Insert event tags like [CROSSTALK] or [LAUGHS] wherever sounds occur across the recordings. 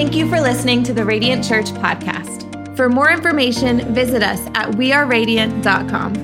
Thank you for listening to the Radiant Church podcast. For more information, visit us at weareradiant.com.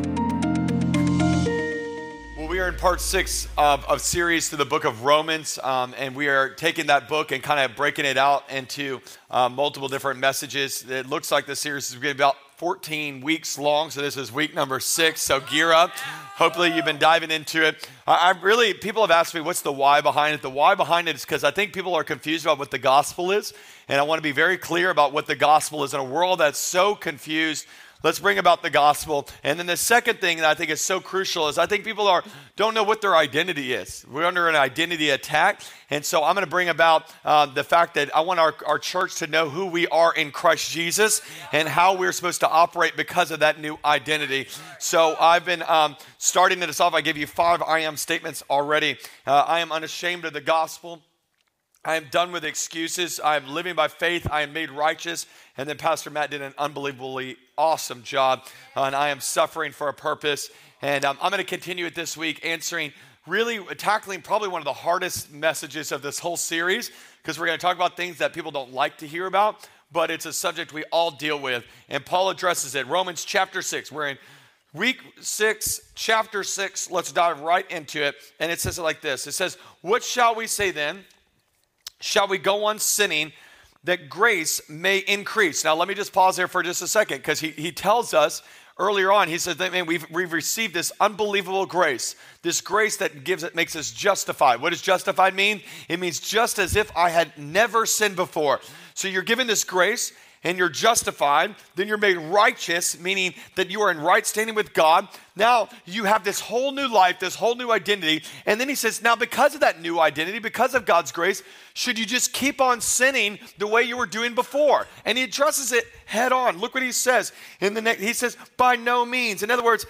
Well, we are in part six of, series to the book of Romans, um, and we are taking that book and kind of breaking it out into uh, multiple different messages. It looks like the series is going to be about 14 weeks long, so this is week number six. So gear up. Hopefully, you've been diving into it. I, I really, people have asked me, what's the why behind it? The why behind it is because I think people are confused about what the gospel is, and I want to be very clear about what the gospel is in a world that's so confused Let's bring about the gospel. And then the second thing that I think is so crucial is I think people are don't know what their identity is. We're under an identity attack. And so I'm going to bring about uh, the fact that I want our, our church to know who we are in Christ Jesus and how we're supposed to operate because of that new identity. So I've been um, starting this off. I gave you five I am statements already. Uh, I am unashamed of the gospel. I am done with excuses. I am living by faith. I am made righteous. And then Pastor Matt did an unbelievably awesome job. And I am suffering for a purpose. And um, I'm going to continue it this week answering, really tackling probably one of the hardest messages of this whole series because we're going to talk about things that people don't like to hear about, but it's a subject we all deal with. And Paul addresses it. Romans chapter 6. We're in week 6, chapter 6. Let's dive right into it. And it says it like this It says, What shall we say then? Shall we go on sinning that grace may increase? Now, let me just pause there for just a second because he, he tells us earlier on, he says, man, we've, we've received this unbelievable grace, this grace that gives it makes us justified. What does justified mean? It means just as if I had never sinned before. So you're given this grace, and you're justified, then you're made righteous, meaning that you are in right standing with God. Now you have this whole new life, this whole new identity. And then he says, now because of that new identity, because of God's grace, should you just keep on sinning the way you were doing before? And he addresses it head on. Look what he says in the next, he says, by no means. In other words,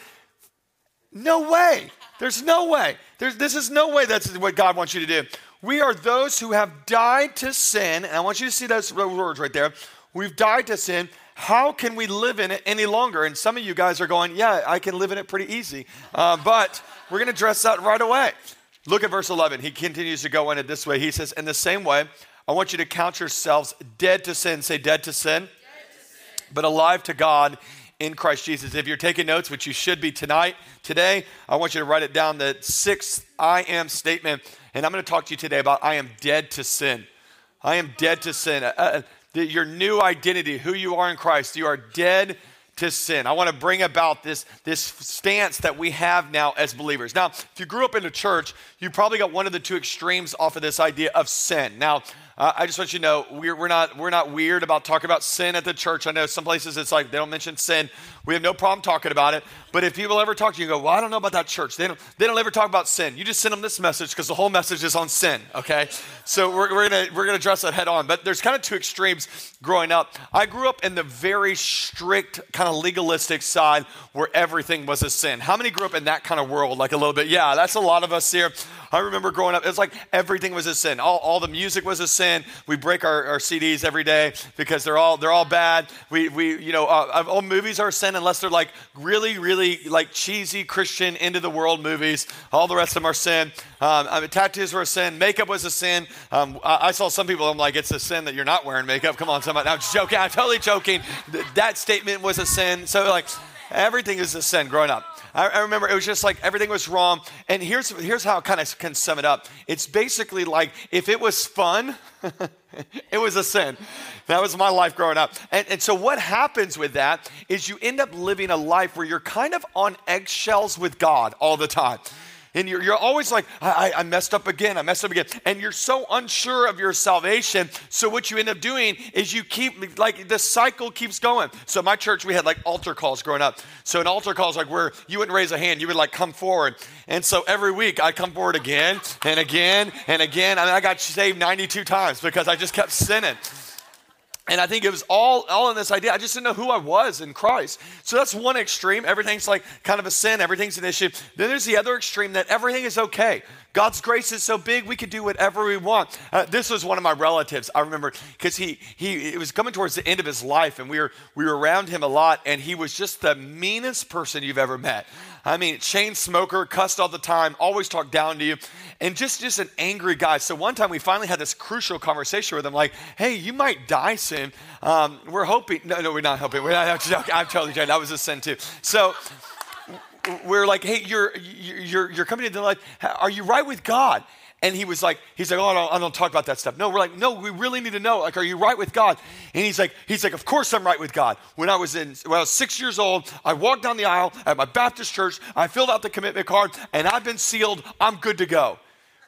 no way. There's no way. There's, this is no way that's what God wants you to do. We are those who have died to sin. And I want you to see those words right there. We've died to sin. How can we live in it any longer? And some of you guys are going, Yeah, I can live in it pretty easy. Uh, but we're going to address that right away. Look at verse 11. He continues to go in it this way. He says, In the same way, I want you to count yourselves dead to sin. Say, dead to sin, dead to sin. but alive to God in Christ Jesus. If you're taking notes, which you should be tonight, today, I want you to write it down the sixth I am statement. And I'm going to talk to you today about I am dead to sin. I am dead to sin. Uh, uh your new identity, who you are in Christ. You are dead to sin. I want to bring about this, this stance that we have now as believers. Now, if you grew up in a church, you probably got one of the two extremes off of this idea of sin. Now, uh, I just want you to know we're, we're, not, we're not weird about talking about sin at the church. I know some places it's like they don't mention sin. We have no problem talking about it. But if people ever talk to you, you go, Well, I don't know about that church. They don't, they don't ever talk about sin. You just send them this message because the whole message is on sin, okay? So we're, we're going we're gonna address that head on. But there's kind of two extremes growing up. I grew up in the very strict, kind of legalistic side where everything was a sin. How many grew up in that kind of world, like a little bit? Yeah, that's a lot of us here. I remember growing up, it's like everything was a sin. All, all the music was a sin. We break our, our CDs every day because they're all they're all bad. We, we you know, uh, all movies are a sin unless they're like really, really like cheesy Christian into the world movies. All the rest of them are sin. Um, I mean, tattoos were a sin. Makeup was a sin. Um, I, I, saw some people. I'm like, it's a sin that you're not wearing makeup. Come on, somebody. I'm joking. I'm totally joking. that statement was a sin. So like, everything is a sin growing up. I, I remember it was just like everything was wrong. And here's, here's how I kind of can sum it up it's basically like if it was fun, [LAUGHS] it was a sin. That was my life growing up. And, and so, what happens with that is you end up living a life where you're kind of on eggshells with God all the time and you're, you're always like, I, I messed up again, I messed up again. And you're so unsure of your salvation. So what you end up doing is you keep, like, the cycle keeps going. So my church, we had like altar calls growing up. So an altar call is like where you wouldn't raise a hand, you would like come forward. And so every week I'd come forward again and again and again. I mean, I got saved 92 times because I just kept sinning. And I think it was all, all in this idea. I just didn't know who I was in Christ. So that's one extreme. Everything's like kind of a sin, everything's an issue. Then there's the other extreme that everything is okay. God's grace is so big, we can do whatever we want. Uh, this was one of my relatives. I remember because he, he, it was coming towards the end of his life and we were, we were around him a lot and he was just the meanest person you've ever met. I mean, chain smoker, cussed all the time, always talked down to you, and just, just an angry guy. So one time we finally had this crucial conversation with him, like, hey, you might die soon. Um, we're hoping, no, no, we're not hoping. We're not, I'm totally joking. That was a sin too. So we're like, hey, you're, you're, you're coming into life. Are you right with God? And he was like, he's like, oh, I don't, I don't talk about that stuff. No, we're like, no, we really need to know. Like, are you right with God? And he's like, he's like, of course I'm right with God. When I was in, when I was six years old, I walked down the aisle at my Baptist church. I filled out the commitment card, and I've been sealed. I'm good to go.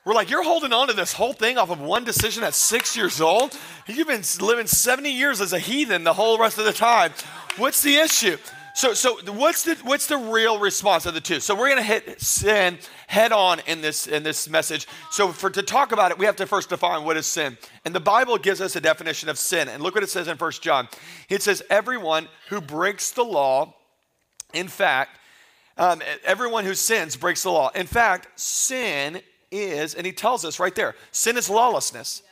We're like, you're holding on to this whole thing off of one decision at six years old? You've been living 70 years as a heathen the whole rest of the time. What's the issue? So, so what's the what's the real response of the two? So we're to hit sin head on in this in this message. So for to talk about it, we have to first define what is sin. And the Bible gives us a definition of sin. And look what it says in First John. It says, "Everyone who breaks the law, in fact, um, everyone who sins breaks the law. In fact, sin is, and he tells us right there, sin is lawlessness.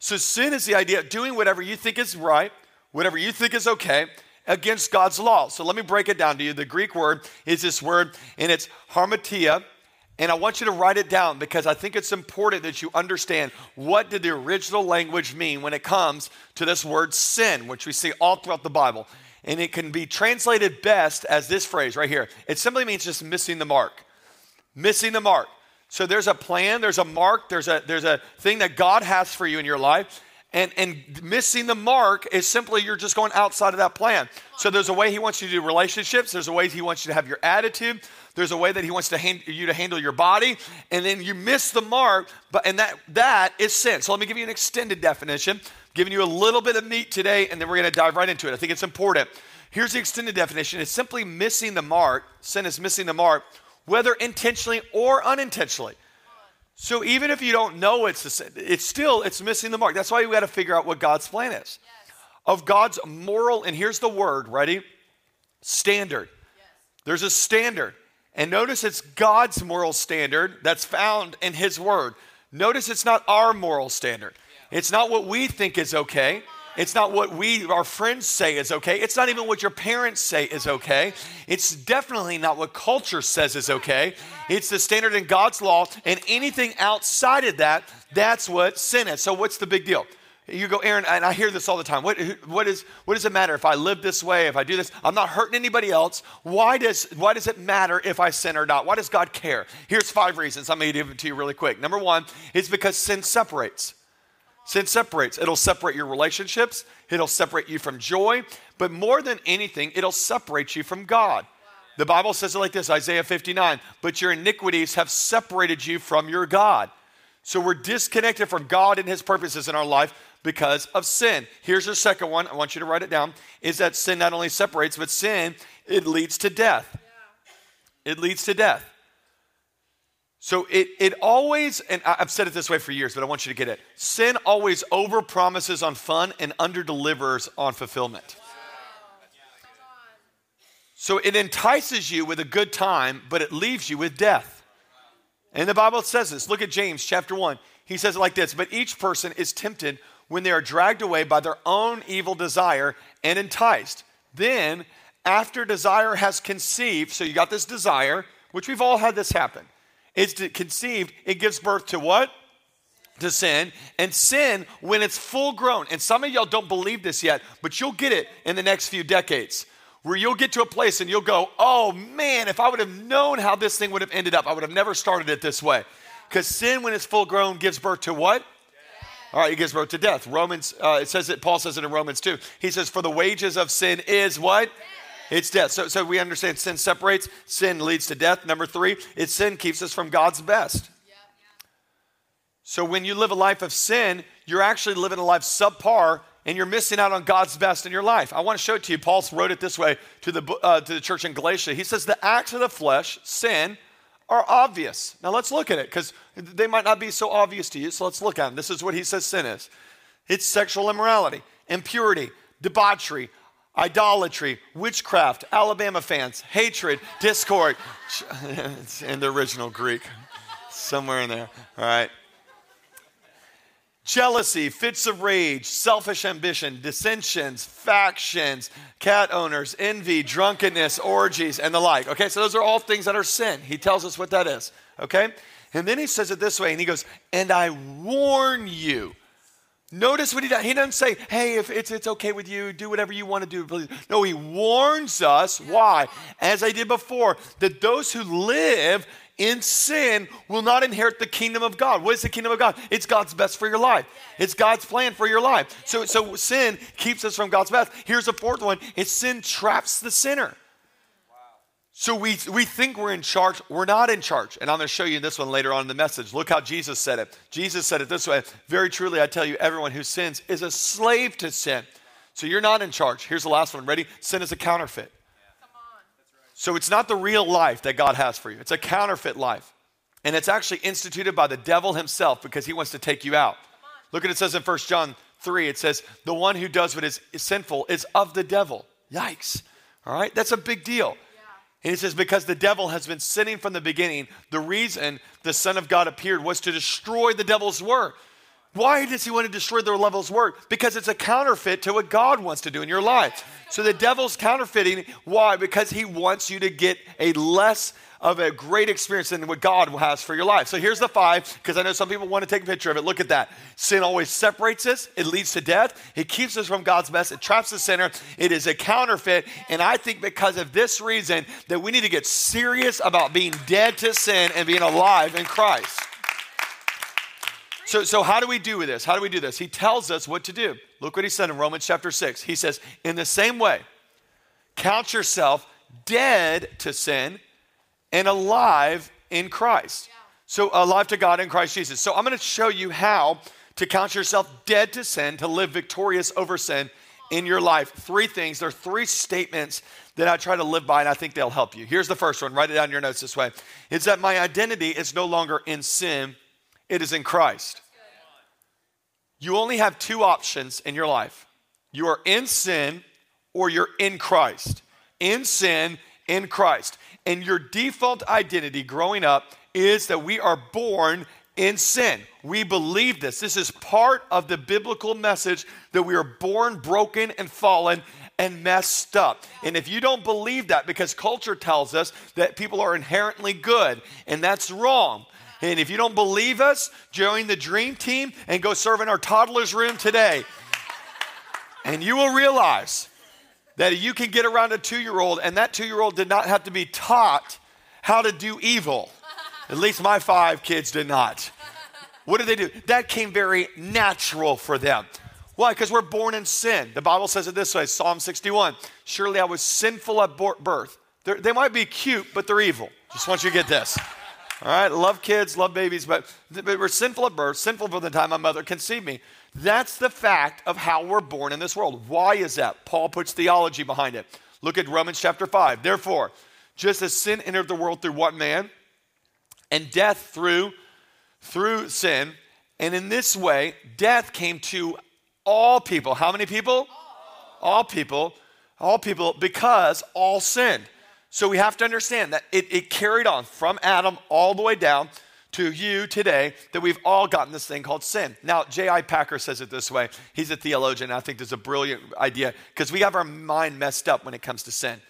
So sin is the idea of doing whatever you think is right, whatever you think is okay." Against God's law. So let me break it down to you. The Greek word is this word, and it's harmatia. And I want you to write it down because I think it's important that you understand what did the original language mean when it comes to this word sin, which we see all throughout the Bible. And it can be translated best as this phrase right here. It simply means just missing the mark. Missing the mark. So there's a plan, there's a mark, there's a there's a thing that God has for you in your life. And, and missing the mark is simply you're just going outside of that plan. So there's a way he wants you to do relationships. There's a way he wants you to have your attitude. There's a way that he wants to hand, you to handle your body. And then you miss the mark, but and that that is sin. So let me give you an extended definition. giving you a little bit of meat today, and then we're going to dive right into it. I think it's important. Here's the extended definition. It's simply missing the mark. Sin is missing the mark, whether intentionally or unintentionally. So even if you don't know it's it's still it's missing the mark. That's why we got to figure out what God's plan is. Yes. Of God's moral and here's the word, ready? Standard. Yes. There's a standard. And notice it's God's moral standard that's found in his word. Notice it's not our moral standard. Yeah. It's not what we think is okay. It's not what we, our friends say is okay. It's not even what your parents say is okay. It's definitely not what culture says is okay. It's the standard in God's law, and anything outside of that, that's what sin is. So, what's the big deal? You go, Aaron, and I hear this all the time. What, what, is, what does it matter if I live this way, if I do this? I'm not hurting anybody else. Why does, why does it matter if I sin or not? Why does God care? Here's five reasons. I'm going to give it to you really quick. Number one is because sin separates. Sin separates. It'll separate your relationships, it'll separate you from joy, but more than anything, it'll separate you from God. The Bible says it like this Isaiah 59 But your iniquities have separated you from your God. So we're disconnected from God and His purposes in our life because of sin. Here's the second one. I want you to write it down is that sin not only separates, but sin, it leads to death. It leads to death. So it, it always, and I've said it this way for years, but I want you to get it. Sin always over promises on fun and under delivers on fulfillment. So it entices you with a good time, but it leaves you with death. And the Bible says this. Look at James chapter 1. He says it like this But each person is tempted when they are dragged away by their own evil desire and enticed. Then, after desire has conceived, so you got this desire, which we've all had this happen it's conceived, it gives birth to what? To sin. And sin, when it's full grown, and some of y'all don't believe this yet, but you'll get it in the next few decades where you'll get to a place and you'll go, oh man, if I would have known how this thing would have ended up, I would have never started it this way. Because sin, when it's full grown, gives birth to what? All right, it gives birth to death. Romans, uh, it says it, Paul says it in Romans 2. He says, For the wages of sin is what? It's death. So, so we understand sin separates, sin leads to death. Number three, it's sin keeps us from God's best. So when you live a life of sin, you're actually living a life subpar and you're missing out on God's best in your life. I want to show it to you. Paul wrote it this way to the, uh, to the church in Galatia. He says, The acts of the flesh, sin, are obvious. Now let's look at it because they might not be so obvious to you. So let's look at them. This is what he says sin is it's sexual immorality, impurity, debauchery, idolatry, witchcraft, Alabama fans, hatred, discord. it's in the original Greek. Somewhere in there. All right. Jealousy, fits of rage, selfish ambition, dissensions, factions, cat owners, envy, drunkenness, orgies, and the like. Okay, so those are all things that are sin. He tells us what that is. Okay? And then he says it this way, and he goes, And I warn you. Notice what he does. He doesn't say, hey, if it's, it's okay with you, do whatever you want to do. Please. No, he warns us. Why? As I did before, that those who live in sin will not inherit the kingdom of God. What is the kingdom of God? It's God's best for your life. It's God's plan for your life. So, so sin keeps us from God's best. Here's a fourth one. It's sin traps the sinner. So we, we think we're in charge. We're not in charge. And I'm going to show you this one later on in the message. Look how Jesus said it. Jesus said it this way Very truly, I tell you, everyone who sins is a slave to sin. So you're not in charge. Here's the last one. Ready? Sin is a counterfeit. So it's not the real life that God has for you, it's a counterfeit life. And it's actually instituted by the devil himself because he wants to take you out. Look at it says in 1 John 3, it says, The one who does what is sinful is of the devil. Yikes. All right? That's a big deal. And he says, Because the devil has been sinning from the beginning, the reason the Son of God appeared was to destroy the devil's work. Why does he want to destroy the devil's work? Because it's a counterfeit to what God wants to do in your life. So the devil's counterfeiting. Why? Because he wants you to get a less of a great experience than what God has for your life. So here's the five, because I know some people want to take a picture of it. Look at that. Sin always separates us, it leads to death, it keeps us from God's best, it traps the sinner, it is a counterfeit. And I think because of this reason, that we need to get serious about being dead to sin and being alive in Christ. So, so how do we do with this? How do we do this? He tells us what to do. Look what he said in Romans chapter 6. He says, In the same way, count yourself dead to sin and alive in Christ. So, alive to God in Christ Jesus. So, I'm going to show you how to count yourself dead to sin, to live victorious over sin in your life. Three things. There are three statements that I try to live by, and I think they'll help you. Here's the first one. Write it down in your notes this way. It's that my identity is no longer in sin, it is in Christ. You only have two options in your life you are in sin or you're in Christ. In sin, in Christ. And your default identity growing up is that we are born in sin. We believe this. This is part of the biblical message that we are born broken and fallen and messed up. And if you don't believe that, because culture tells us that people are inherently good, and that's wrong. And if you don't believe us, join the dream team and go serve in our toddler's room today. And you will realize that you can get around a two year old, and that two year old did not have to be taught how to do evil. At least my five kids did not. What did they do? That came very natural for them. Why? Because we're born in sin. The Bible says it this way Psalm 61 Surely I was sinful at birth. They're, they might be cute, but they're evil. Just want you to get this. All right, love kids, love babies, but, but we're sinful at birth, sinful from the time my mother conceived me. That's the fact of how we're born in this world. Why is that? Paul puts theology behind it. Look at Romans chapter 5. Therefore, just as sin entered the world through one man, and death through through sin, and in this way, death came to all people. How many people? All, all people. All people, because all sinned. So we have to understand that it, it carried on from Adam all the way down to you today that we've all gotten this thing called sin. Now, J.I. Packer says it this way. He's a theologian. I think there's a brilliant idea because we have our mind messed up when it comes to sin.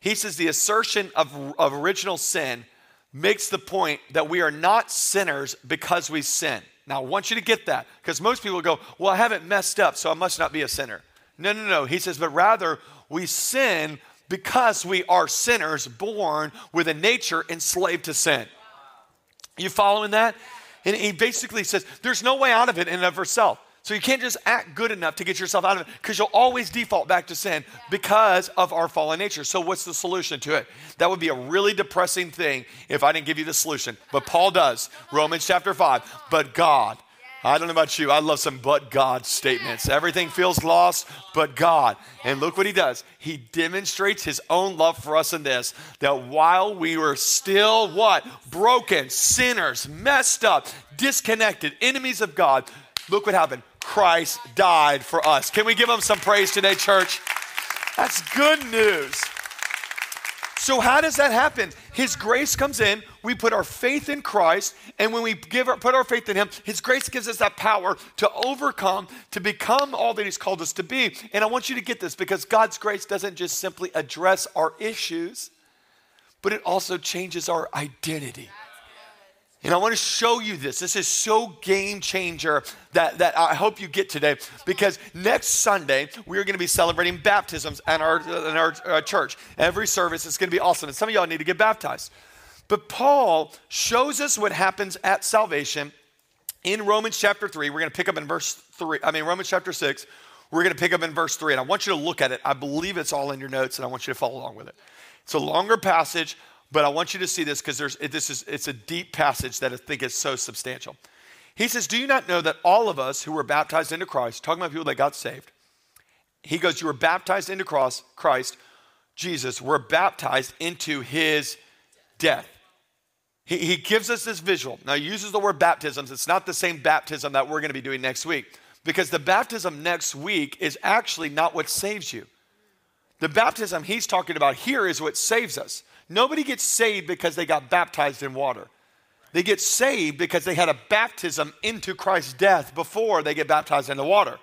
He says the assertion of, of original sin makes the point that we are not sinners because we sin. Now, I want you to get that because most people go, Well, I haven't messed up, so I must not be a sinner. No, no, no. He says, But rather, we sin because we are sinners born with a nature enslaved to sin. You following that? And he basically says there's no way out of it in and of herself. So you can't just act good enough to get yourself out of it because you'll always default back to sin because of our fallen nature. So what's the solution to it? That would be a really depressing thing if I didn't give you the solution. But Paul does. Romans chapter 5. But God I don't know about you. I love some but God statements. Everything feels lost, but God. And look what he does. He demonstrates his own love for us in this that while we were still what? Broken, sinners, messed up, disconnected, enemies of God, look what happened. Christ died for us. Can we give him some praise today, church? That's good news. So, how does that happen? His grace comes in, we put our faith in Christ, and when we give our, put our faith in Him, His grace gives us that power to overcome, to become all that He's called us to be. And I want you to get this because God's grace doesn't just simply address our issues, but it also changes our identity. And I want to show you this. This is so game changer that, that I hope you get today because next Sunday we are going to be celebrating baptisms in our, in our uh, church. Every service is going to be awesome. And some of y'all need to get baptized. But Paul shows us what happens at salvation in Romans chapter 3. We're going to pick up in verse 3. I mean, Romans chapter 6. We're going to pick up in verse 3. And I want you to look at it. I believe it's all in your notes and I want you to follow along with it. It's a longer passage. But I want you to see this because there's this is it's a deep passage that I think is so substantial. He says, Do you not know that all of us who were baptized into Christ, talking about people that got saved, he goes, You were baptized into Christ, Jesus, were baptized into his death. He, he gives us this visual. Now, he uses the word baptisms. It's not the same baptism that we're going to be doing next week because the baptism next week is actually not what saves you. The baptism he's talking about here is what saves us. Nobody gets saved because they got baptized in water. They get saved because they had a baptism into Christ's death before they get baptized in the water.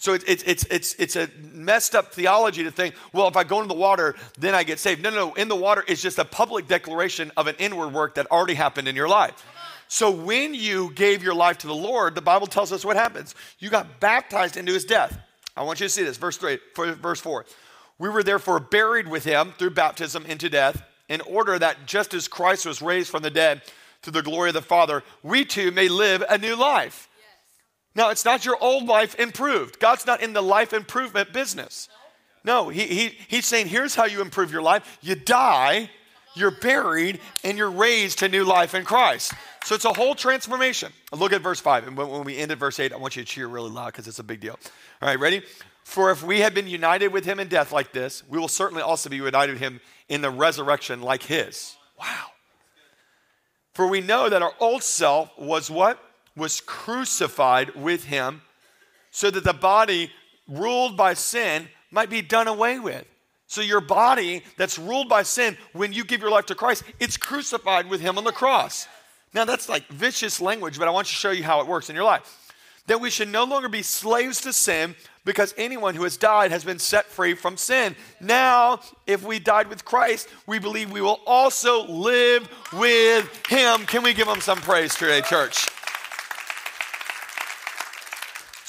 So it's, it's, it's, it's, it's a messed up theology to think, well, if I go into the water, then I get saved. No, no, no. In the water is just a public declaration of an inward work that already happened in your life. So when you gave your life to the Lord, the Bible tells us what happens. You got baptized into his death. I want you to see this, verse 3, verse 4. We were therefore buried with him through baptism into death in order that just as Christ was raised from the dead to the glory of the Father, we too may live a new life. Now, it's not your old life improved. God's not in the life improvement business. No, he, he, He's saying, here's how you improve your life you die, you're buried, and you're raised to new life in Christ. So it's a whole transformation. Look at verse 5. And when we end at verse 8, I want you to cheer really loud because it's a big deal. All right, ready? For if we had been united with him in death like this, we will certainly also be united with him in the resurrection like his. Wow. For we know that our old self was what? Was crucified with him so that the body ruled by sin might be done away with. So your body that's ruled by sin, when you give your life to Christ, it's crucified with him on the cross. Now that's like vicious language, but I want to show you how it works in your life. That we should no longer be slaves to sin, because anyone who has died has been set free from sin. Now, if we died with Christ, we believe we will also live with him. Can we give him some praise today, church?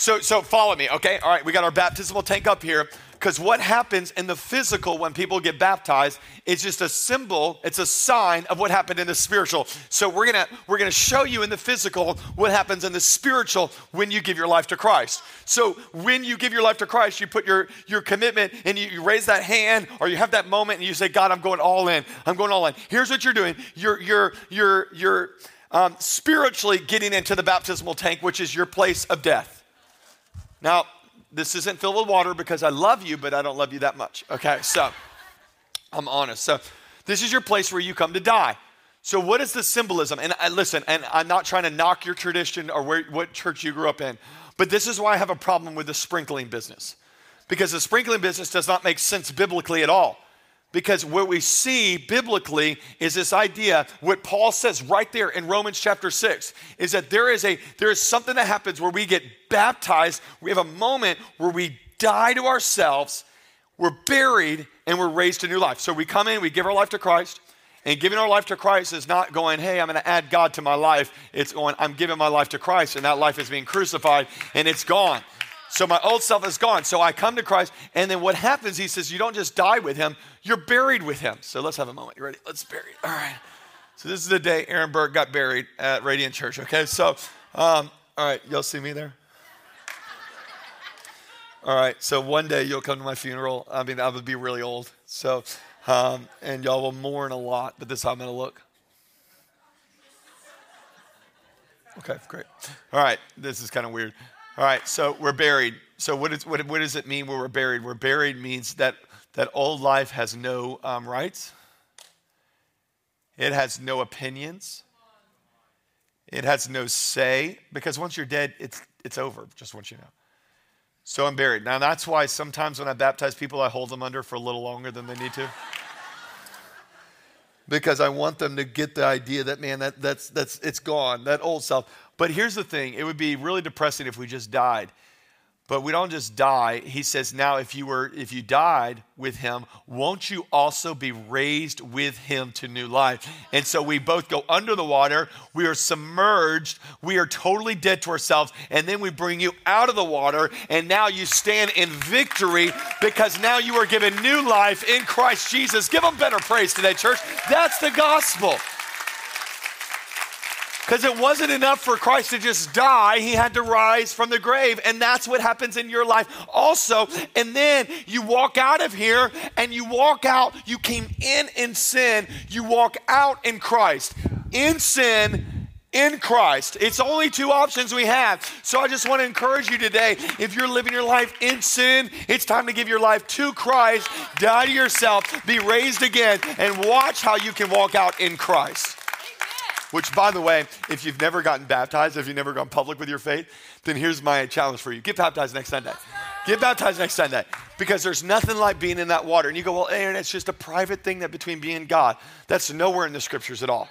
So, so follow me, okay? All right, we got our baptismal tank up here. Because what happens in the physical when people get baptized is just a symbol, it's a sign of what happened in the spiritual. So we're gonna we're gonna show you in the physical what happens in the spiritual when you give your life to Christ. So when you give your life to Christ, you put your, your commitment and you, you raise that hand or you have that moment and you say, God, I'm going all in. I'm going all in. Here's what you're doing. You're you're you're you're um, spiritually getting into the baptismal tank, which is your place of death. Now, this isn't filled with water because I love you, but I don't love you that much. Okay, so I'm honest. So this is your place where you come to die. So what is the symbolism? And I, listen, and I'm not trying to knock your tradition or where, what church you grew up in, but this is why I have a problem with the sprinkling business. Because the sprinkling business does not make sense biblically at all. Because what we see biblically is this idea, what Paul says right there in Romans chapter 6, is that there is a there is something that happens where we get baptized. We have a moment where we die to ourselves, we're buried, and we're raised to new life. So we come in, we give our life to Christ. And giving our life to Christ is not going, hey, I'm going to add God to my life. It's going, I'm giving my life to Christ, and that life is being crucified, and it's gone. So my old self is gone. So I come to Christ. And then what happens, he says, you don't just die with him, you're buried with him. So let's have a moment. You ready? Let's bury. All right. So this is the day Aaron Burke got buried at Radiant Church. Okay. So, um, all right. Y'all see me there? All right. So one day you'll come to my funeral. I mean, I would be really old. So, um, and y'all will mourn a lot, but this is how I'm going to look. Okay, great. All right, this is kind of weird. All right, so we're buried. So what, is, what, what does it mean when we're buried? We're buried means that that old life has no um, rights, it has no opinions, it has no say, because once you're dead, it's, it's over, just want you to know. So I'm buried. Now, that's why sometimes when I baptize people, I hold them under for a little longer than they need to. because I want them to get the idea that, man, that, that's, that's, it's gone, that old self. But here's the thing it would be really depressing if we just died. But we don't just die. He says, now if you were if you died with him, won't you also be raised with him to new life? And so we both go under the water, we are submerged, we are totally dead to ourselves, and then we bring you out of the water, and now you stand in victory because now you are given new life in Christ Jesus. Give them better praise today, church. That's the gospel. Because it wasn't enough for Christ to just die, he had to rise from the grave. And that's what happens in your life also. And then you walk out of here and you walk out, you came in in sin, you walk out in Christ. In sin, in Christ. It's only two options we have. So I just want to encourage you today if you're living your life in sin, it's time to give your life to Christ, die to yourself, be raised again, and watch how you can walk out in Christ. Which, by the way, if you've never gotten baptized, if you've never gone public with your faith, then here's my challenge for you get baptized next Sunday. Get baptized next Sunday because there's nothing like being in that water. And you go, well, Aaron, it's just a private thing that between me and God. That's nowhere in the scriptures at all.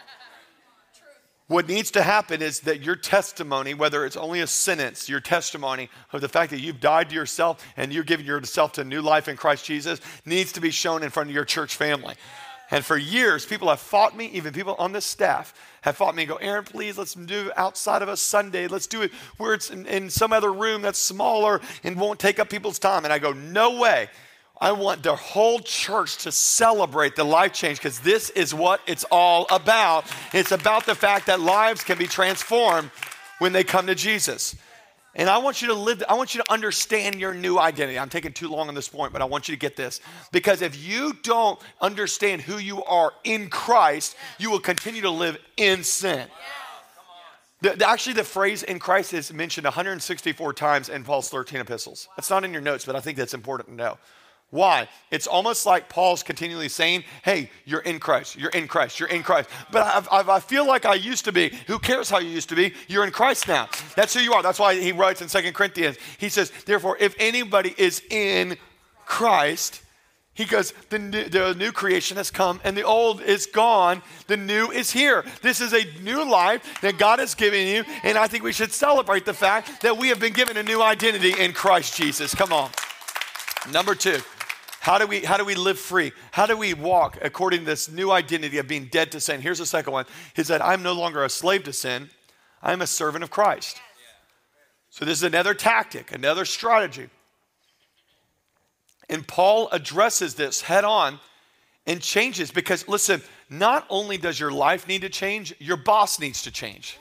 What needs to happen is that your testimony, whether it's only a sentence, your testimony of the fact that you've died to yourself and you're giving yourself to new life in Christ Jesus, needs to be shown in front of your church family. And for years, people have fought me, even people on this staff have fought me and go, Aaron, please, let's do it outside of a Sunday. Let's do it where it's in, in some other room that's smaller and won't take up people's time. And I go, no way. I want the whole church to celebrate the life change because this is what it's all about. It's about the fact that lives can be transformed when they come to Jesus. And I want you to live, I want you to understand your new identity. I'm taking too long on this point, but I want you to get this. Because if you don't understand who you are in Christ, you will continue to live in sin. The, the, actually, the phrase in Christ is mentioned 164 times in Paul's 13 epistles. That's not in your notes, but I think that's important to know. Why? It's almost like Paul's continually saying, Hey, you're in Christ, you're in Christ, you're in Christ. But I've, I've, i feel like I used to be. Who cares how you used to be? You're in Christ now. That's who you are. That's why he writes in Second Corinthians, he says, Therefore, if anybody is in Christ, he goes, the new, the new creation has come and the old is gone. The new is here. This is a new life that God has given you. And I think we should celebrate the fact that we have been given a new identity in Christ Jesus. Come on. Number two, how do we how do we live free? How do we walk according to this new identity of being dead to sin? Here's the second one. He said, I'm no longer a slave to sin. I'm a servant of Christ. So this is another tactic, another strategy. And Paul addresses this head on and changes because listen, not only does your life need to change, your boss needs to change.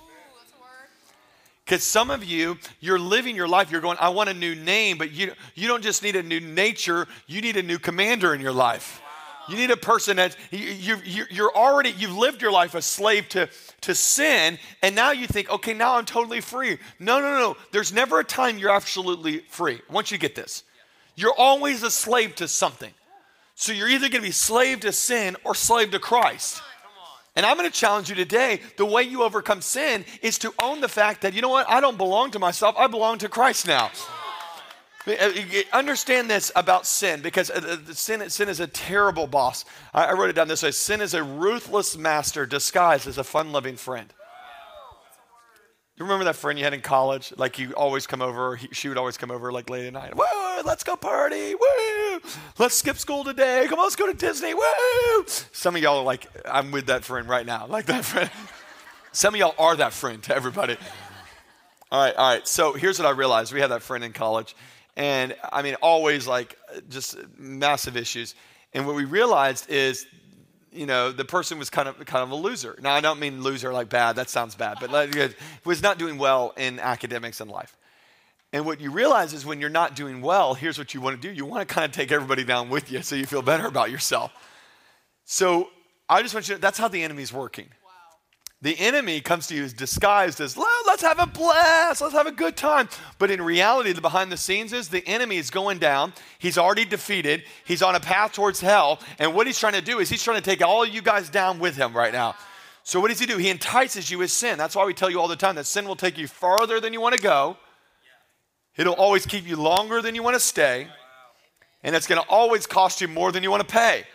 Because some of you, you're living your life, you're going, I want a new name, but you, you don't just need a new nature, you need a new commander in your life. You need a person that you, you, you're already, you've lived your life a slave to, to sin, and now you think, okay, now I'm totally free. No, no, no. There's never a time you're absolutely free. I want you to get this. You're always a slave to something. So you're either going to be slave to sin or slave to Christ. And I'm going to challenge you today the way you overcome sin is to own the fact that, you know what, I don't belong to myself, I belong to Christ now. Uh, understand this about sin because uh, sin, sin is a terrible boss. I wrote it down this way sin is a ruthless master disguised as a fun loving friend. You remember that friend you had in college? Like you always come over, he, she would always come over like late at night. Woo, let's go party. Woo, let's skip school today. Come on, let's go to Disney. Woo. Some of y'all are like, I'm with that friend right now. Like that friend. [LAUGHS] Some of y'all are that friend to everybody. All right, all right. So here's what I realized. We had that friend in college. And I mean, always like just massive issues. And what we realized is you know, the person was kind of kind of a loser. Now, I don't mean loser like bad. That sounds bad, but like, was not doing well in academics and life. And what you realize is when you're not doing well, here's what you want to do. You want to kind of take everybody down with you so you feel better about yourself. So I just want you to, that's how the enemy's working. The enemy comes to you as disguised as, let's have a blast, let's have a good time. But in reality, the behind the scenes is the enemy is going down. He's already defeated. He's on a path towards hell. And what he's trying to do is he's trying to take all you guys down with him right now. So what does he do? He entices you with sin. That's why we tell you all the time that sin will take you farther than you want to go. It'll always keep you longer than you want to stay. And it's going to always cost you more than you want to pay.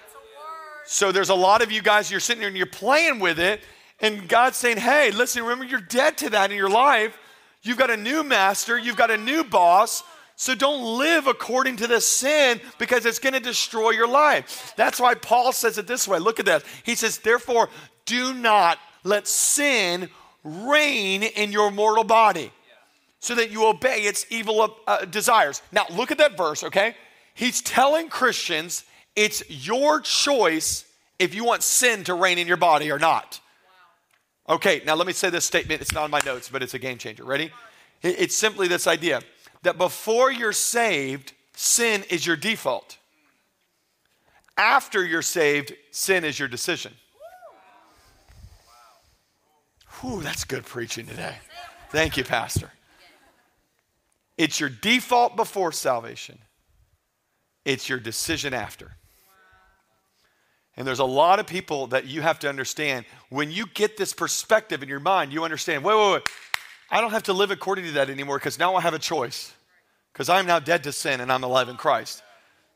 So there's a lot of you guys, you're sitting there and you're playing with it, and God's saying, hey, listen, remember you're dead to that in your life. You've got a new master, you've got a new boss. So don't live according to the sin because it's going to destroy your life. That's why Paul says it this way. Look at this. He says, therefore, do not let sin reign in your mortal body so that you obey its evil uh, desires. Now, look at that verse, okay? He's telling Christians it's your choice if you want sin to reign in your body or not. Okay, now let me say this statement. It's not on my notes, but it's a game changer. Ready? It's simply this idea that before you're saved, sin is your default. After you're saved, sin is your decision. Whew, that's good preaching today. Thank you, Pastor. It's your default before salvation, it's your decision after. And there's a lot of people that you have to understand. When you get this perspective in your mind, you understand wait, wait, wait. I don't have to live according to that anymore because now I have a choice. Because I'm now dead to sin and I'm alive in Christ.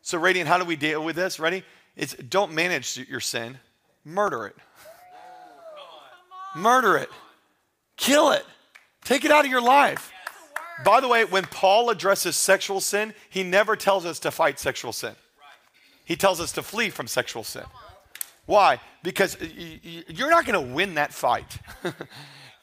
So, Radiant, how do we deal with this? Ready? It's don't manage your sin, murder it. Murder it. Kill it. Take it out of your life. By the way, when Paul addresses sexual sin, he never tells us to fight sexual sin. He tells us to flee from sexual sin. Why? Because you're not going to win that fight. [LAUGHS]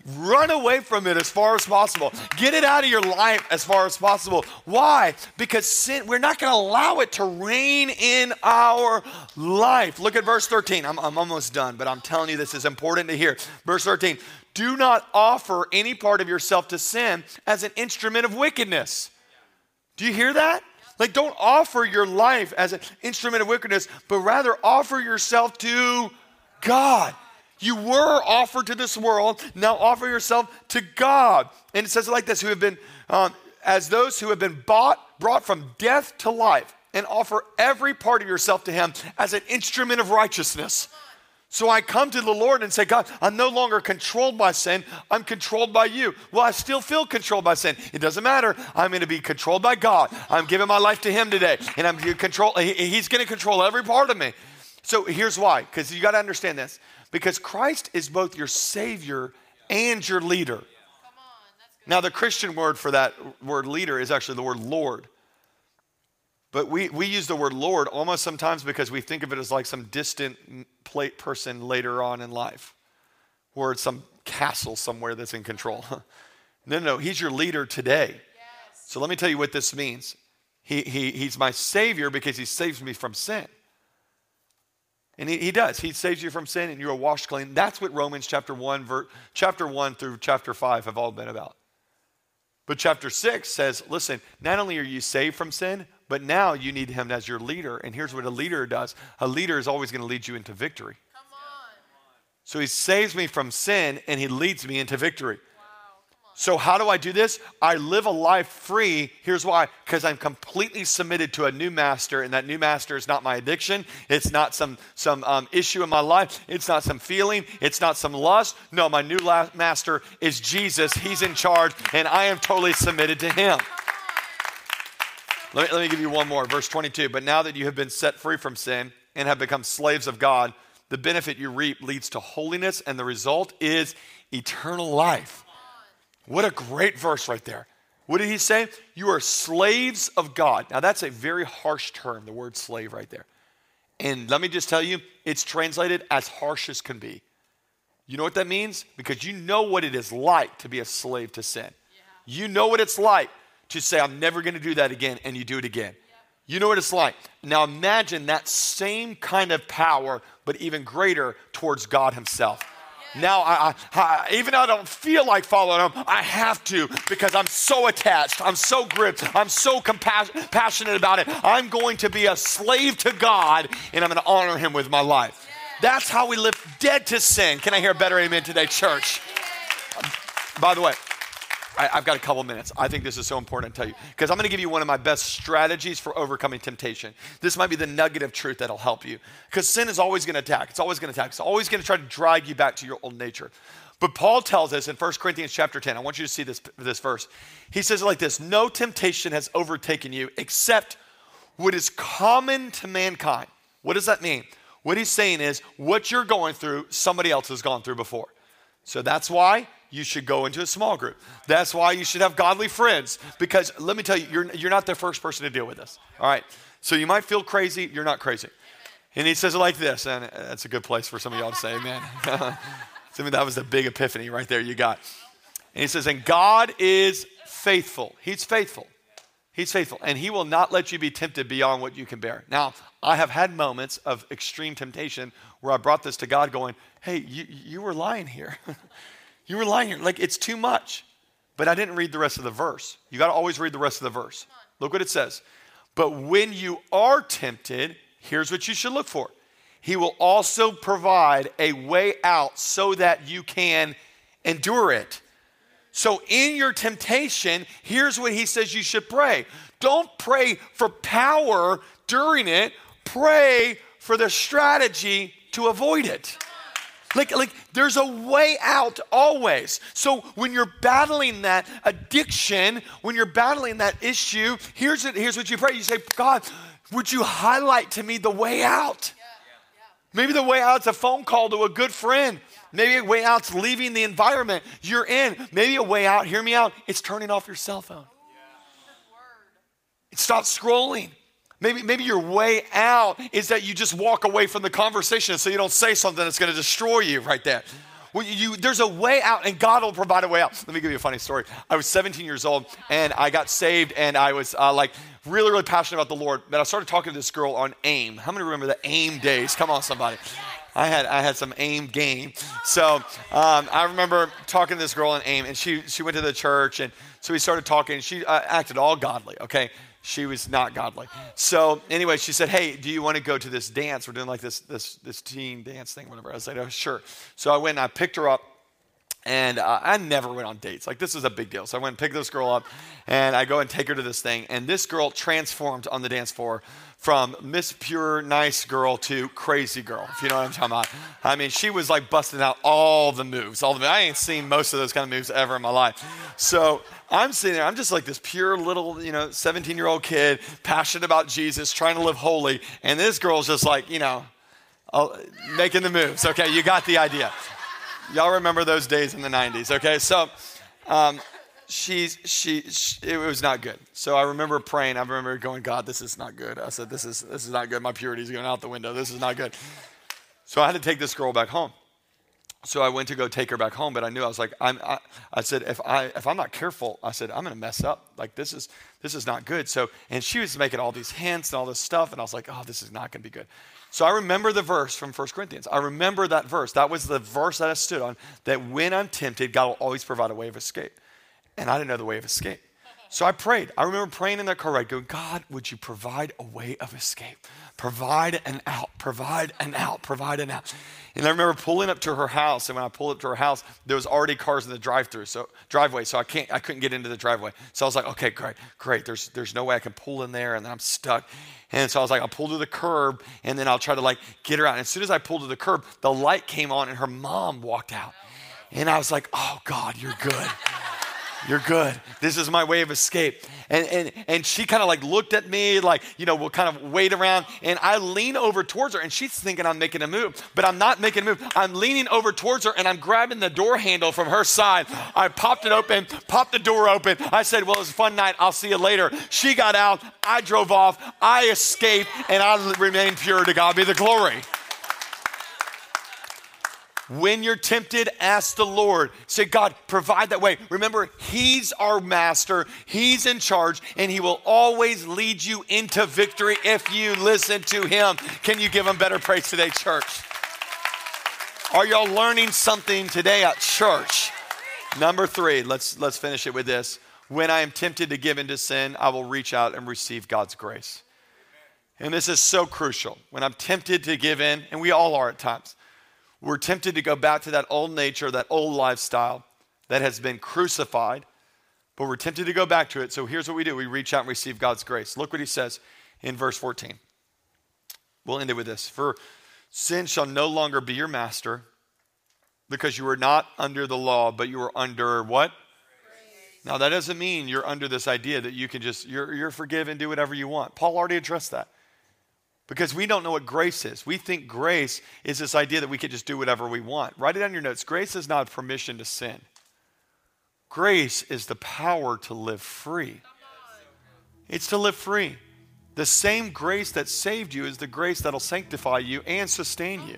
Run away from it as far as possible. Get it out of your life as far as possible. Why? Because sin, we're not going to allow it to reign in our life. Look at verse 13. I'm, I'm almost done, but I'm telling you this is important to hear. Verse 13 Do not offer any part of yourself to sin as an instrument of wickedness. Do you hear that? Like, don't offer your life as an instrument of wickedness, but rather offer yourself to God. You were offered to this world, now offer yourself to God. And it says it like this who have been, um, as those who have been bought, brought from death to life, and offer every part of yourself to Him as an instrument of righteousness. So I come to the Lord and say, God, I'm no longer controlled by sin. I'm controlled by you. Well, I still feel controlled by sin. It doesn't matter. I'm going to be controlled by God. I'm giving my life to Him today. And I'm going control, He's going to control every part of me. So here's why, because you got to understand this. Because Christ is both your Savior and your leader. Now, the Christian word for that word leader is actually the word Lord. But we, we use the word Lord almost sometimes because we think of it as like some distant plate person later on in life, or it's some castle somewhere that's in control. [LAUGHS] no, no, no, he's your leader today. Yes. So let me tell you what this means. He, he, he's my savior because he saves me from sin. And he, he does. He saves you from sin and you are washed clean. That's what Romans chapter 1, ver, chapter 1 through chapter 5 have all been about. But chapter 6 says, listen, not only are you saved from sin, but now you need him as your leader. And here's what a leader does a leader is always going to lead you into victory. So he saves me from sin and he leads me into victory. So, how do I do this? I live a life free. Here's why because I'm completely submitted to a new master, and that new master is not my addiction. It's not some, some um, issue in my life. It's not some feeling. It's not some lust. No, my new la- master is Jesus. He's in charge, and I am totally submitted to him. Let me, let me give you one more. Verse 22. But now that you have been set free from sin and have become slaves of God, the benefit you reap leads to holiness, and the result is eternal life. What a great verse right there. What did he say? You are slaves of God. Now, that's a very harsh term, the word slave right there. And let me just tell you, it's translated as harsh as can be. You know what that means? Because you know what it is like to be a slave to sin. Yeah. You know what it's like to say, I'm never going to do that again, and you do it again. You know what it's like. Now imagine that same kind of power, but even greater towards God Himself. Now, I, I, even though I don't feel like following Him, I have to because I'm so attached. I'm so gripped. I'm so compassionate passionate about it. I'm going to be a slave to God, and I'm going to honor Him with my life. That's how we live dead to sin. Can I hear a better amen today, church? By the way, I, have got a couple minutes. I think this is so important to tell you because I'm going to give you one of my best strategies for overcoming temptation. This might be the nugget of truth that'll help you because sin is always going to attack. It's always going to attack. It's always going to try to drag you back to your old nature. But Paul tells us in 1 Corinthians chapter 10, I want you to see this, this verse. He says it like this No temptation has overtaken you except what is common to mankind. What does that mean? What he's saying is, what you're going through, somebody else has gone through before. So that's why you should go into a small group. That's why you should have godly friends. Because let me tell you, you're, you're not the first person to deal with this. All right. So you might feel crazy, you're not crazy. And he says it like this, and that's a good place for some of y'all to say amen. [LAUGHS] I mean, that was the big epiphany right there you got. And he says, and God is faithful. He's faithful. He's faithful, and He will not let you be tempted beyond what you can bear. Now, I have had moments of extreme temptation where I brought this to God, going, Hey, you, you were lying here. [LAUGHS] you were lying here. Like, it's too much. But I didn't read the rest of the verse. You got to always read the rest of the verse. Look what it says. But when you are tempted, here's what you should look for He will also provide a way out so that you can endure it. So, in your temptation, here's what he says you should pray. Don't pray for power during it, pray for the strategy to avoid it. Like, like there's a way out always. So when you're battling that addiction, when you're battling that issue, here's it, here's what you pray. You say, God, would you highlight to me the way out? Maybe the way out's a phone call to a good friend. Maybe a way out's leaving the environment you're in. Maybe a way out, hear me out, it's turning off your cell phone. It's stop scrolling. Maybe, maybe your way out is that you just walk away from the conversation so you don't say something that's going to destroy you right there. Well, you, there's a way out, and God will provide a way out. Let me give you a funny story. I was 17 years old, and I got saved, and I was uh, like really, really passionate about the Lord. But I started talking to this girl on AIM. How many remember the AIM days? Come on, somebody. I had I had some aim game. So um, I remember talking to this girl in aim, and she she went to the church, and so we started talking. She uh, acted all godly. Okay, she was not godly. So anyway, she said, "Hey, do you want to go to this dance? We're doing like this this this teen dance thing, whatever." I said, "Oh, sure." So I went and I picked her up. And uh, I never went on dates. Like, this is a big deal. So I went and picked this girl up, and I go and take her to this thing. And this girl transformed on the dance floor from Miss Pure Nice Girl to Crazy Girl, if you know what I'm talking about. I mean, she was like busting out all the moves. All the moves. I ain't seen most of those kind of moves ever in my life. So I'm sitting there, I'm just like this pure little, you know, 17 year old kid, passionate about Jesus, trying to live holy. And this girl's just like, you know, uh, making the moves. Okay, you got the idea. Y'all remember those days in the 90s, okay? So, um, she's she, she, it was not good so i remember praying i remember going god this is not good i said this is this is not good my purity is going out the window this is not good so i had to take this girl back home so i went to go take her back home but i knew i was like I'm, I, I said if i if i'm not careful i said i'm going to mess up like this is this is not good so and she was making all these hints and all this stuff and i was like oh this is not going to be good so I remember the verse from 1 Corinthians. I remember that verse. That was the verse that I stood on that when I'm tempted, God will always provide a way of escape and I didn't know the way of escape. So I prayed. I remember praying in that car ride, going, God, would you provide a way of escape? Provide an out, provide an out, provide an out. And I remember pulling up to her house, and when I pulled up to her house, there was already cars in the drive-through, so driveway, so I can't, I couldn't get into the driveway. So I was like, okay, great, great. There's, there's no way I can pull in there, and then I'm stuck. And so I was like, I'll pull to the curb, and then I'll try to like get her out. And as soon as I pulled to the curb, the light came on, and her mom walked out, and I was like, oh God, you're good. You're good. This is my way of escape. And, and, and she kind of like looked at me, like, you know, we'll kind of wait around. And I lean over towards her, and she's thinking I'm making a move, but I'm not making a move. I'm leaning over towards her, and I'm grabbing the door handle from her side. I popped it open, popped the door open. I said, Well, it was a fun night. I'll see you later. She got out. I drove off. I escaped, and I remained pure. To God be the glory. When you're tempted, ask the Lord. Say, God, provide that way. Remember, He's our master, He's in charge, and He will always lead you into victory if you listen to Him. Can you give Him better praise today, church? Are y'all learning something today at church? Number three, let's, let's finish it with this. When I am tempted to give into sin, I will reach out and receive God's grace. And this is so crucial. When I'm tempted to give in, and we all are at times, we're tempted to go back to that old nature, that old lifestyle that has been crucified, but we're tempted to go back to it. So here's what we do we reach out and receive God's grace. Look what he says in verse 14. We'll end it with this For sin shall no longer be your master because you are not under the law, but you are under what? Now, that doesn't mean you're under this idea that you can just, you're, you're forgiven, do whatever you want. Paul already addressed that. Because we don't know what grace is. We think grace is this idea that we can just do whatever we want. Write it on your notes. Grace is not permission to sin. Grace is the power to live free. It's to live free. The same grace that saved you is the grace that'll sanctify you and sustain you.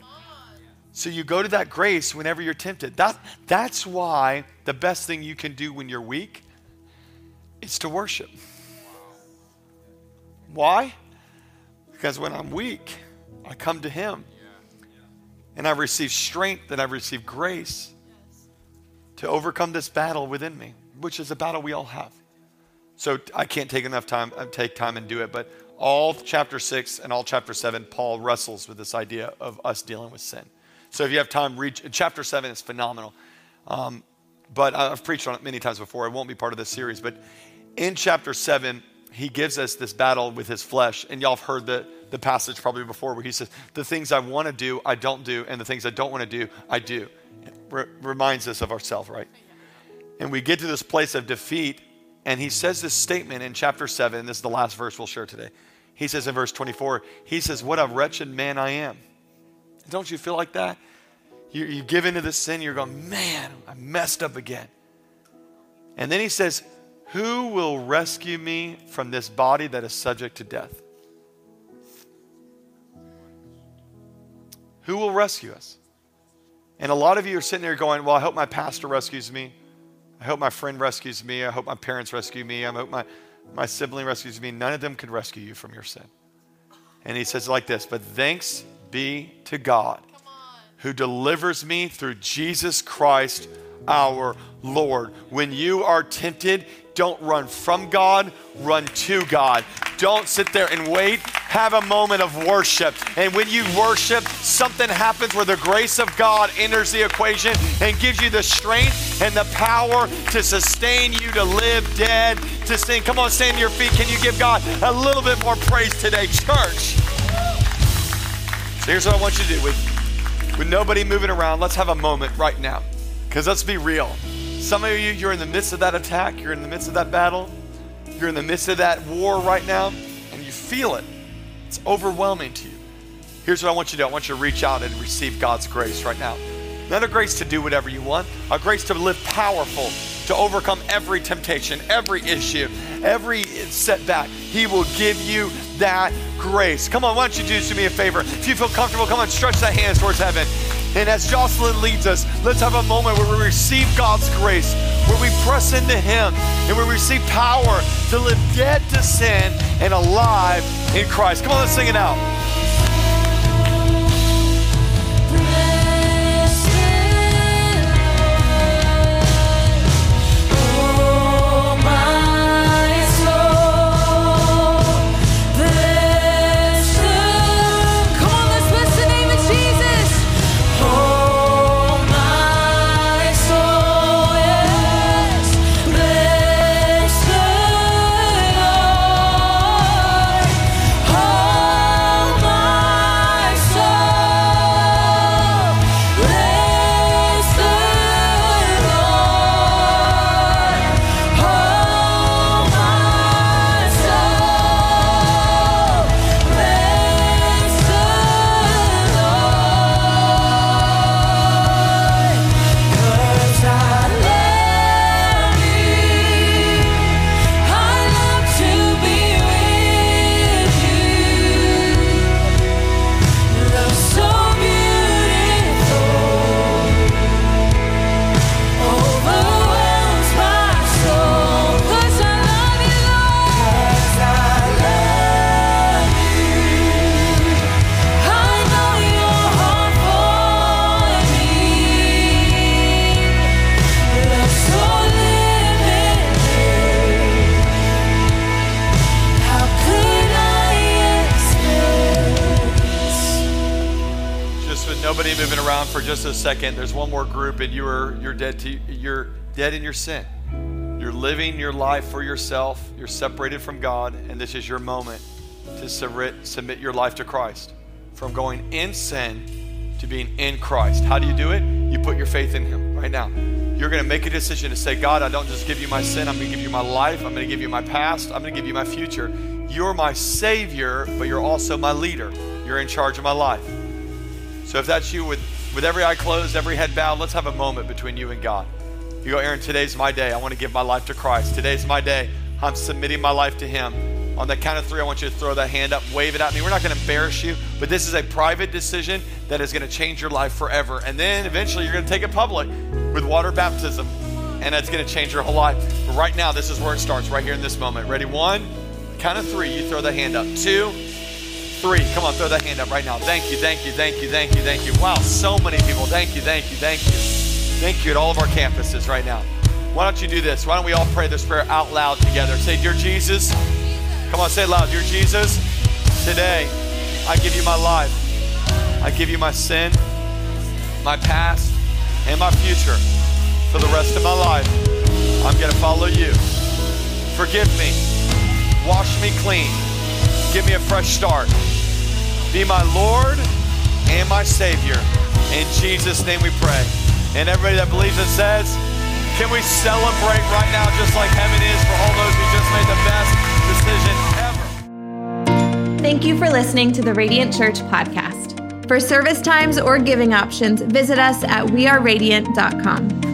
So you go to that grace whenever you're tempted. That, that's why the best thing you can do when you're weak is to worship. Why? Because when I'm weak, I come to Him. And I receive strength and I receive grace to overcome this battle within me, which is a battle we all have. So I can't take enough time, uh, take time and do it, but all chapter six and all chapter seven, Paul wrestles with this idea of us dealing with sin. So if you have time, read chapter seven is phenomenal. Um, but I've preached on it many times before. It won't be part of this series. But in chapter seven, he gives us this battle with his flesh. And y'all have heard the, the passage probably before where he says, The things I want to do, I don't do. And the things I don't want to do, I do. Re- reminds us of ourselves, right? And we get to this place of defeat. And he says this statement in chapter 7. This is the last verse we'll share today. He says in verse 24, He says, What a wretched man I am. Don't you feel like that? You, you give into the sin, you're going, Man, I messed up again. And then he says, Who will rescue me from this body that is subject to death? Who will rescue us? And a lot of you are sitting there going, Well, I hope my pastor rescues me. I hope my friend rescues me. I hope my parents rescue me. I hope my, my sibling rescues me. None of them can rescue you from your sin. And he says like this But thanks be to God who delivers me through Jesus Christ our Lord. When you are tempted, don't run from God, run to God. Don't sit there and wait. Have a moment of worship. And when you worship, something happens where the grace of God enters the equation and gives you the strength and the power to sustain you to live dead, to sing. Come on, stand to your feet. Can you give God a little bit more praise today, church? So here's what I want you to do with, with nobody moving around. Let's have a moment right now. Because let's be real. Some of you, you're in the midst of that attack, you're in the midst of that battle, you're in the midst of that war right now, and you feel it. It's overwhelming to you. Here's what I want you to do I want you to reach out and receive God's grace right now. Not a grace to do whatever you want, a grace to live powerful, to overcome every temptation, every issue, every setback. He will give you that grace. Come on, why don't you do me a favor? If you feel comfortable, come on, stretch that hands towards heaven. And as Jocelyn leads us, let's have a moment where we receive God's grace, where we press into Him, and we receive power to live dead to sin and alive in Christ. Come on, let's sing it out. Second. There's one more group, and you're you're dead to you're dead in your sin. You're living your life for yourself. You're separated from God, and this is your moment to submit, submit your life to Christ. From going in sin to being in Christ. How do you do it? You put your faith in Him right now. You're going to make a decision to say, God, I don't just give you my sin. I'm going to give you my life. I'm going to give you my past. I'm going to give you my future. You're my Savior, but you're also my leader. You're in charge of my life. So if that's you, with, with every eye closed, every head bowed, let's have a moment between you and God. You go, Aaron, today's my day. I want to give my life to Christ. Today's my day. I'm submitting my life to Him. On the count of three, I want you to throw that hand up, wave it at me. We're not going to embarrass you, but this is a private decision that is going to change your life forever. And then eventually you're going to take it public with water baptism, and that's going to change your whole life. But right now, this is where it starts, right here in this moment. Ready? One, count of three, you throw the hand up. Two, three. Come on, throw that hand up right now. Thank you, thank you, thank you, thank you, thank you. Wow, so many people. Thank you, thank you, thank you. Thank you at all of our campuses right now. Why don't you do this? Why don't we all pray this prayer out loud together? Say, Dear Jesus, come on, say it loud. Dear Jesus, today I give you my life. I give you my sin, my past, and my future for the rest of my life. I'm going to follow you. Forgive me. Wash me clean. Give me a fresh start. Be my Lord and my Savior. In Jesus' name we pray. And everybody that believes it says, can we celebrate right now, just like heaven is, for all those who just made the best decision ever? Thank you for listening to the Radiant Church podcast. For service times or giving options, visit us at weareradiant.com.